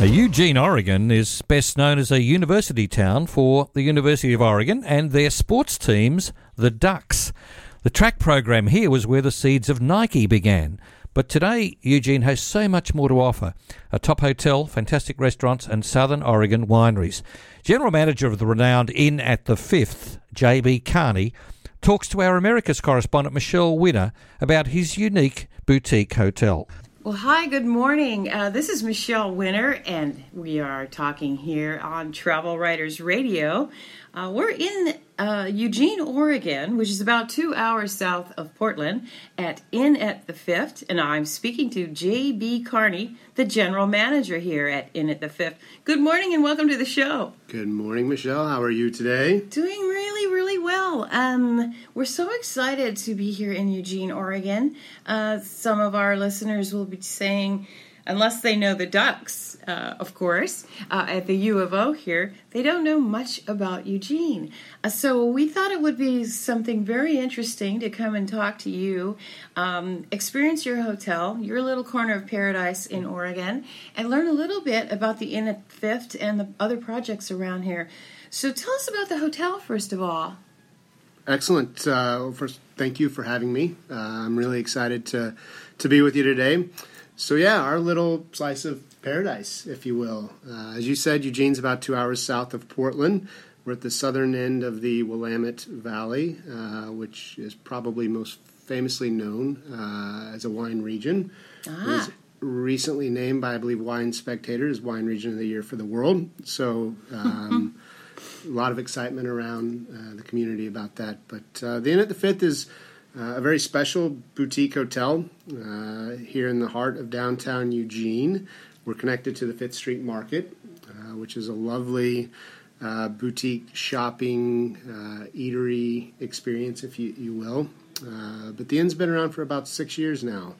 Now, Eugene, Oregon is best known as a university town for the University of Oregon and their sports teams, the Ducks. The track program here was where the seeds of Nike began. But today, Eugene has so much more to offer a top hotel, fantastic restaurants, and Southern Oregon wineries. General manager of the renowned Inn at the Fifth, J.B. Carney, talks to our Americas correspondent Michelle Winner about his unique boutique hotel. Well, hi, good morning. Uh, this is Michelle Winner, and we are talking here on Travel Writers Radio. Uh, we're in uh, Eugene, Oregon, which is about two hours south of Portland, at Inn at the Fifth, and I'm speaking to J.B. Carney, the general manager here at Inn at the Fifth. Good morning, and welcome to the show. Good morning, Michelle. How are you today? Doing really, really well. Um, we're so excited to be here in Eugene, Oregon. Uh, some of our listeners will be saying, unless they know the Ducks, uh, of course, uh, at the U of O here, they don't know much about Eugene. Uh, so we thought it would be something very interesting to come and talk to you, um, experience your hotel, your little corner of paradise in Oregon, and learn a little bit about the Inn at Fifth and the other projects around here. So tell us about the hotel first of all. Excellent. Uh, first, thank you for having me. Uh, I'm really excited to to be with you today. So yeah, our little slice of paradise, if you will. Uh, as you said, Eugene's about two hours south of Portland. We're at the southern end of the Willamette Valley, uh, which is probably most famously known uh, as a wine region. Ah. It was recently named by, I believe, Wine Spectator as Wine Region of the Year for the world. So. Um, a lot of excitement around uh, the community about that. But uh, the Inn at the Fifth is uh, a very special boutique hotel uh, here in the heart of downtown Eugene. We're connected to the Fifth Street Market, uh, which is a lovely uh, boutique shopping, eatery experience, if you, you will. but the Inn's been around for about six years now.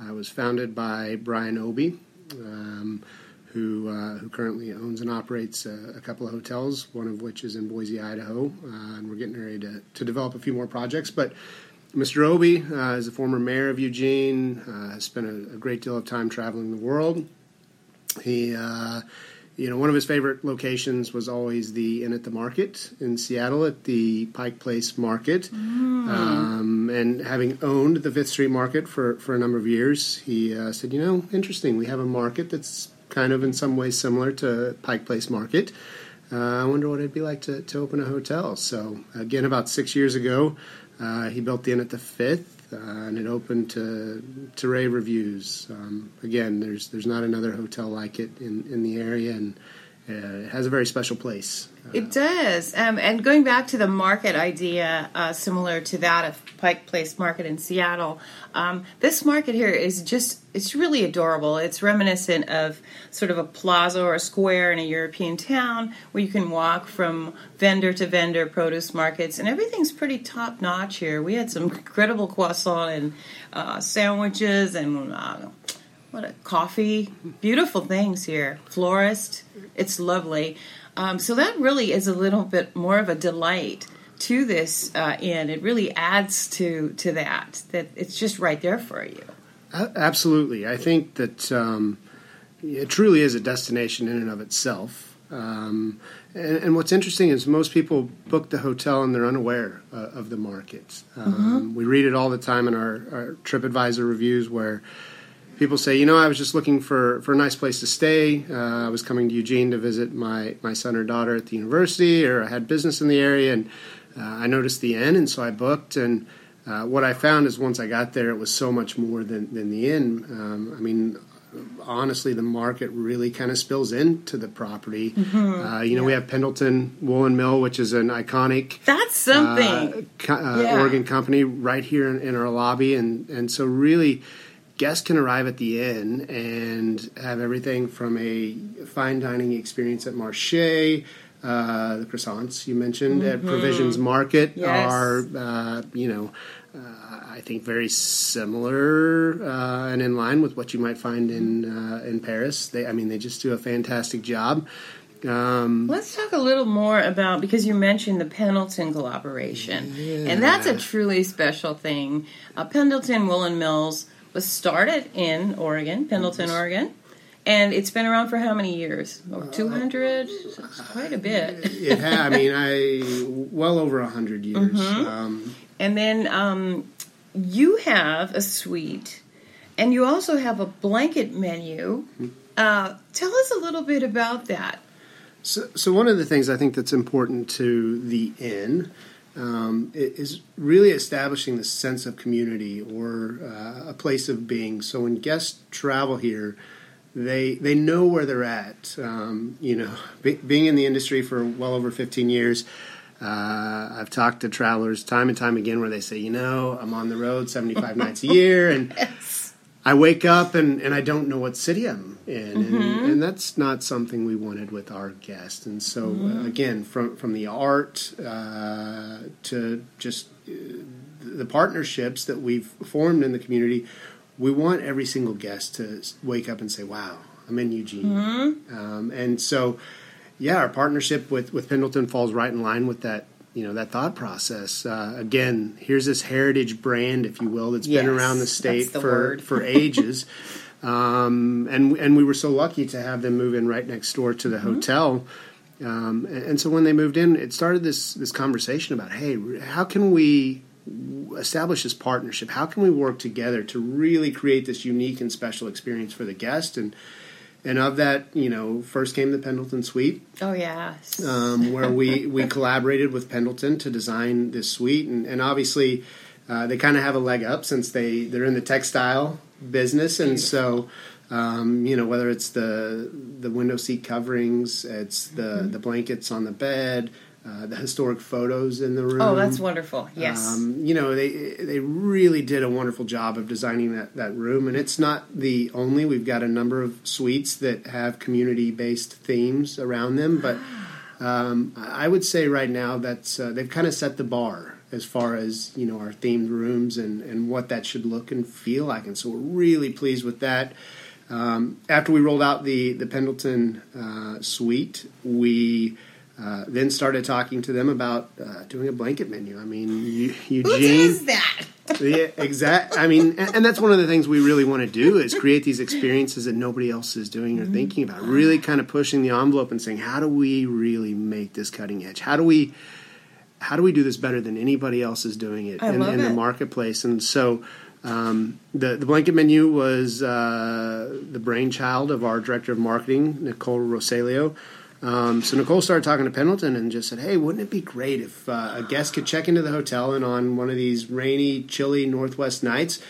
it was founded by Brian Obie. Um, who uh, who currently owns and operates a, a, couple of hotels, one of which is in Boise, Idaho, uh, and we're getting ready to, to develop a few more projects. But Mr. Obie uh, is a former mayor of Eugene, uh, has spent a, a, great deal of time traveling the world. He, uh, you know, one of his favorite locations was always the Inn at the Market in Seattle at the Pike Place Market. Mm. Um, and having owned the Fifth Street Market for, for a number of years, he uh, said, you know, interesting, we have a market that's kind of in some ways similar to Pike Place Market. Uh, I wonder what it'd be like to, to open a hotel. So, again, about six years ago, uh, he built the Inn at the Fifth, uh, and it opened to to rave reviews. Um, again, there's there's not another hotel like it in, in the area, and uh, it has a very special place. It does. Um, and going back to the market idea, uh, similar to that of Pike Place Market in Seattle, um, this market here is just, it's really adorable. It's reminiscent of sort of a plaza or a square in a European town where you can walk from vendor to vendor produce markets, and everything's pretty top notch here. We had some incredible croissant and uh, sandwiches and uh, what a coffee. Beautiful things here. Florist. It's lovely. Um, so that really is a little bit more of a delight to this uh, inn. It really adds to to that. That it's just right there for you. Absolutely, I think that um, it truly is a destination in and of itself. Um, and, and, what's interesting is most people book the hotel and they're unaware uh, of the market. Um, mm-hmm. We read it all the time in our, our TripAdvisor reviews where people say, you know, I was just looking for, for a nice place to stay. Uh, I was coming to Eugene to visit my, my son or daughter at the university, or I had business in the area, and uh, I noticed the inn, and so I booked. And uh, what I found is once I got there, it was so much more than, than the inn. Um, I mean, honestly, the market really kind of spills into the property. Mm-hmm. Uh, you know, yeah. we have Pendleton Woolen Mill, which is an iconic that's something uh, co- uh, yeah. Oregon company right here in, in, our lobby, and and so really guests can arrive at the inn and have everything from a fine dining experience at Marché. Uh, the croissants you mentioned mm-hmm. at Provisions Market yes. are, uh, you know, uh, I think very similar uh, and in line with what you might find in uh, in Paris. They, I mean, they just do a fantastic job. Um, Let's talk a little more about because you mentioned the Pendleton collaboration, yeah. and that's a truly special thing. Uh, Pendleton Woolen Mills was started in Oregon, Pendleton, Oregon, And it's been around for how many years? Over 200? quite a bit. It had, I mean, I well over a hundred years. Um, And then um, you have a suite, and you also have a blanket menu. Uh, tell us a little bit about that. So, so one of the things I think that's important to the inn um, is really establishing the sense of community or uh, a place of being. So when guests travel here, they they know where they're at. Um, you know, be, being in the industry for well over 15 years. Uh, I've talked to travelers time and time again where they say, you know, I'm on the road 75 nights a year, and I wake up and, and I don't know what city I'm in, and, and that's not something we wanted with our guest. And so, uh, again, from from the art uh, to just uh, the partnerships that we've formed in the community, we want every single guest to wake up and say, "Wow, I'm in Eugene." Um, and so, yeah, our partnership with with Pendleton falls right in line with that. You know that thought process. Uh, again, here's this heritage brand, if you will, that's been around the state the for for ages. Um, and and we were so lucky to have them move in right next door to the hotel. Um, and, and so when they moved in, it started this this conversation about, hey, how can we establish this partnership? How can we work together to really create this unique and special experience for the guest? And and of that, you know, first came the Pendleton Suite, Oh, yes. um, where we, we collaborated with Pendleton to design this suite, and, and obviously uh, they kind of have a leg up since they they're in the textile business, and so um, you know whether it's the the window seat coverings, it's the the blankets on the bed. Uh, the historic photos in the room. oh, that's wonderful. Yes. Um, you know, they they really did a wonderful job of designing that, that room, and it's not the only. We've got a number of suites that have community based themes around them, but um, I would say right now that's uh, they've kind of set the bar as far as you know our themed rooms and and what that should look and feel like, and so we're really pleased with that. Um, after we rolled out the the Pendleton uh, suite, we uh, then started talking to them about uh, doing a blanket menu. I mean, Eu- Who Eugene. does that? yeah, exact. I mean, and, and that's one of the things we really want to do is create these experiences that nobody else is doing or thinking about. Really, kind of pushing the envelope and saying, how do we really make this cutting edge? How do we how do we do this better than anybody else is doing it I in, in the marketplace? And so. Um, the the blanket menu was uh, the brainchild of our director of marketing, Nicole Rosalio. Um, so Nicole started talking to Pendleton and just said, "Hey, wouldn't it be great if uh, a guest could check into the hotel and on one of these rainy, chilly Northwest nights,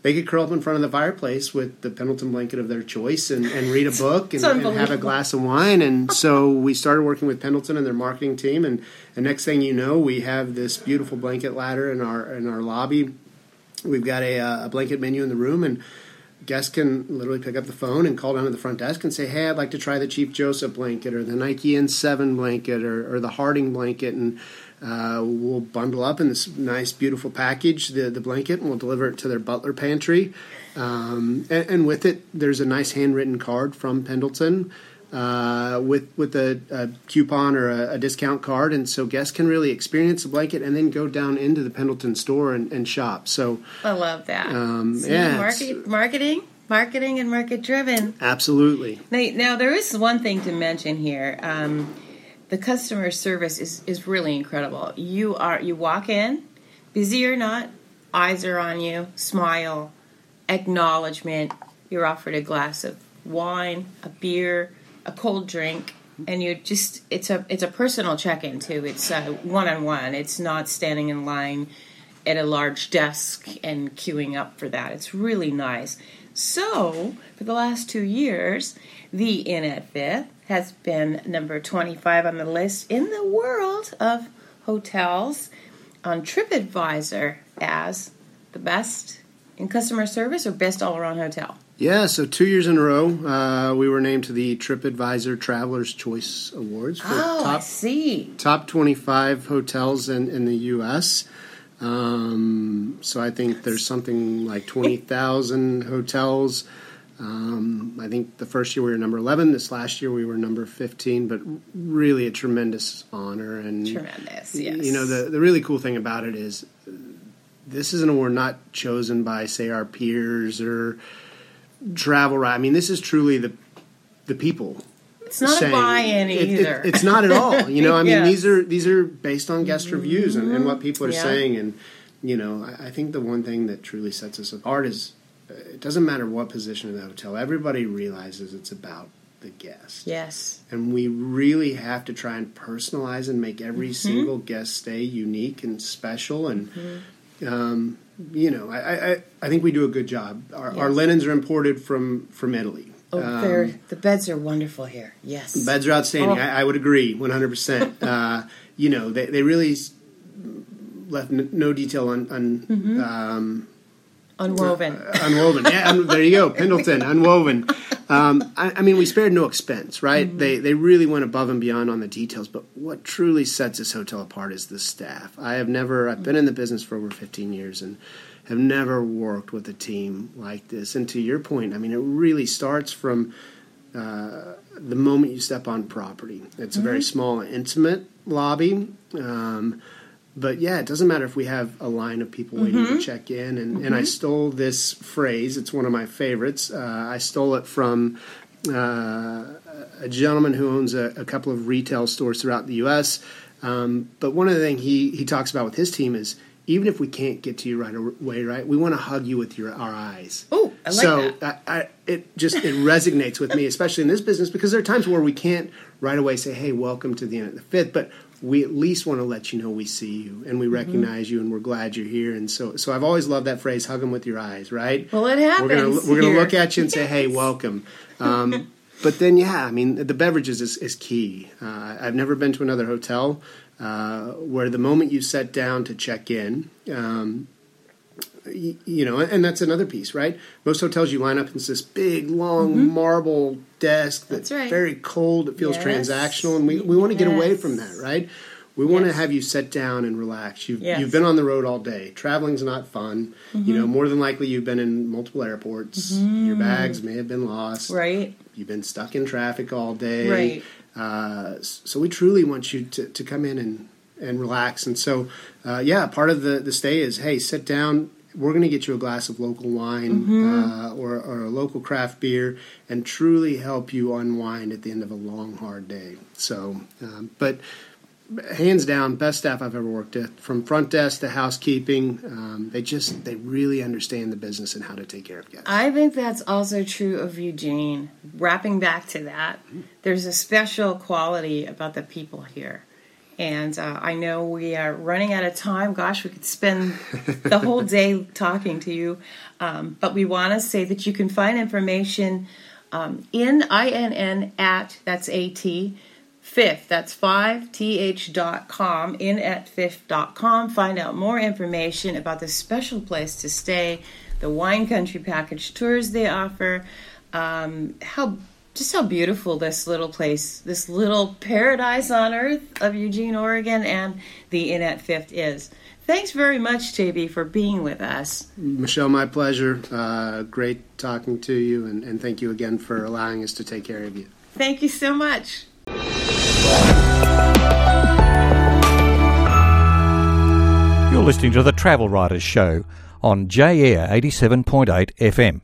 they could curl up in front of the fireplace with the Pendleton blanket of their choice and, and read a book and, and have a glass of wine." And so we started working with Pendleton and their marketing team, and the next thing you know, we have this beautiful blanket ladder in our in our lobby. We've got a, uh, a blanket menu in the room, and guests can literally pick up the phone and call down to the front desk and say, "Hey, I'd like to try the Chief Joseph blanket, or the Nike N7 blanket, or, or the Harding blanket," and uh, we'll bundle up in this nice, beautiful package the the blanket, and we'll deliver it to their butler pantry. Um, and, and with it, there's a nice handwritten card from Pendleton. Uh, with with a, a coupon or a, a discount card, and so guests can really experience the blanket and then go down into the Pendleton store and, and shop. So I love that. Um, See, yeah, market, marketing, marketing, and market driven. absolutely, Now, now, there is one thing to mention here. Um, the customer service is, is really incredible. You are you walk in, busy or not, eyes are on you, smile, acknowledgement. You're offered a glass of wine, a beer, a cold drink, and you just it's a it's a personal check in too. It's one on one. It's not standing in line at a large desk and queuing up for that. It's really nice. So, for the last two years, the Inn at Fifth has been number 25 on the list in the world of hotels on TripAdvisor as the best in customer service or best all around hotel. yeah. So two years in a row, uh, we were named to the TripAdvisor Travelers Choice Awards for Oh, I top see. top 25 hotels in, in the U.S. Um, so I think there's something like 20,000 hotels. Um, I think the first year we were number 11. This last year we were number 15. But really a tremendous honor and Tremendous, yes. You know the the really cool thing about it is this is an award not chosen by say our peers or travel. Right? I mean this is truly the the people. It's not saying- a buy-in it- it- either. it's not at all. You know, I mean, these are these are based on guest reviews and, and what people are Yeah. saying. And you know, I, I think the one thing that truly sets us apart is uh, it doesn't matter what position in the hotel. Everybody realizes it's about the guest. yes. And we really have to try and personalize and make every Mm-hmm. single guest stay unique and special. And, Mm-hmm. Um, you know, I, I, I think we do a good job. Our, our linens are imported from, from Italy. Oh, Um, they're, the beds are wonderful here. Yes. the Beds are outstanding. Oh. I, I would agree 100%. uh, you know, they, they really left n- no detail on, on Mm-hmm. um, Unwoven. unwoven. Yeah, un- there you go, Pendleton, unwoven. Um, I, I mean, we spared no expense, right? Mm-hmm. They they really went above and beyond on the details. But what truly sets this hotel apart is the staff. I have never. I've been in the business for over 15 years and have never worked with a team like this. And to your point, I mean, it really starts from uh, the moment you step on property. It's a very small, intimate lobby. Um, but yeah, it doesn't matter if we have a line of people waiting to check in. And, and I stole this phrase. It's one of my favorites. Uh, I stole it from uh, a gentleman who owns a, a couple of retail stores throughout the U.S. Um, but one of the things he, he talks about with his team is even if we can't get to you right away, right, we want to hug you with your our eyes. Oh, I like so that. I, I, it just it resonates with me, especially in this business, because there are times where we can't right away say, "Hey, welcome to the Inn of the fifth, but we at least want to let you know we see you and Mm-hmm. we recognize you and we're glad you're here. And so, so I've always loved that phrase, "Hug them with your eyes," right? Well, it We're gonna happens we're gonna look at you and say, "Hey, welcome." Um, but then, yeah, I mean, the beverages is, is key. Uh, I've never been to another hotel uh, where the moment you sit down to check in, um, y- you know, and that's another piece, right? Most hotels you line up and it's this big, long marble desk that's Mm-hmm. That's right. very cold. It feels Yes. transactional, and we, we want to get away from that, right? We want to have you sit down and relax. You've, Yes. you've been on the road all day. Traveling's not fun. You Mm-hmm. know, more than likely you've been in multiple airports. Your bags may have been lost. Right. You've been stuck in traffic all day. Right. Uh, so we truly want you to, to come in and, and relax. And so, uh, yeah, part of the, the stay is, hey, sit down. We're going to get you a glass of local wine Mm-hmm. uh, or, or a local craft beer and truly help you unwind at the end of a long, hard day. So, um, but hands down, best staff I've ever worked with, from front desk to housekeeping. Um, they just they really understand the business and how to take care of guests. I think that's also true of Eugene. Wrapping back to that, there's a special quality about the people here. And uh, I know we are running out of time. Gosh, we could spend the whole day talking to you. Um, but we want to say that you can find information um, in INN at, that's AT, fifth, that's 5th dot com, in at fifth dot com. Find out more information about the special place to stay, the wine country package tours they offer, um, how just how beautiful this little place, this little paradise on earth of Eugene, Oregon, and the Inn at Fifth is. Thanks very much, JB, for being with us. Michelle, my pleasure. Uh, great talking to you, and, and thank you again for allowing us to take care of you. Thank you so much. You're listening to the Travel Writers Show on J Air 87.8 FM.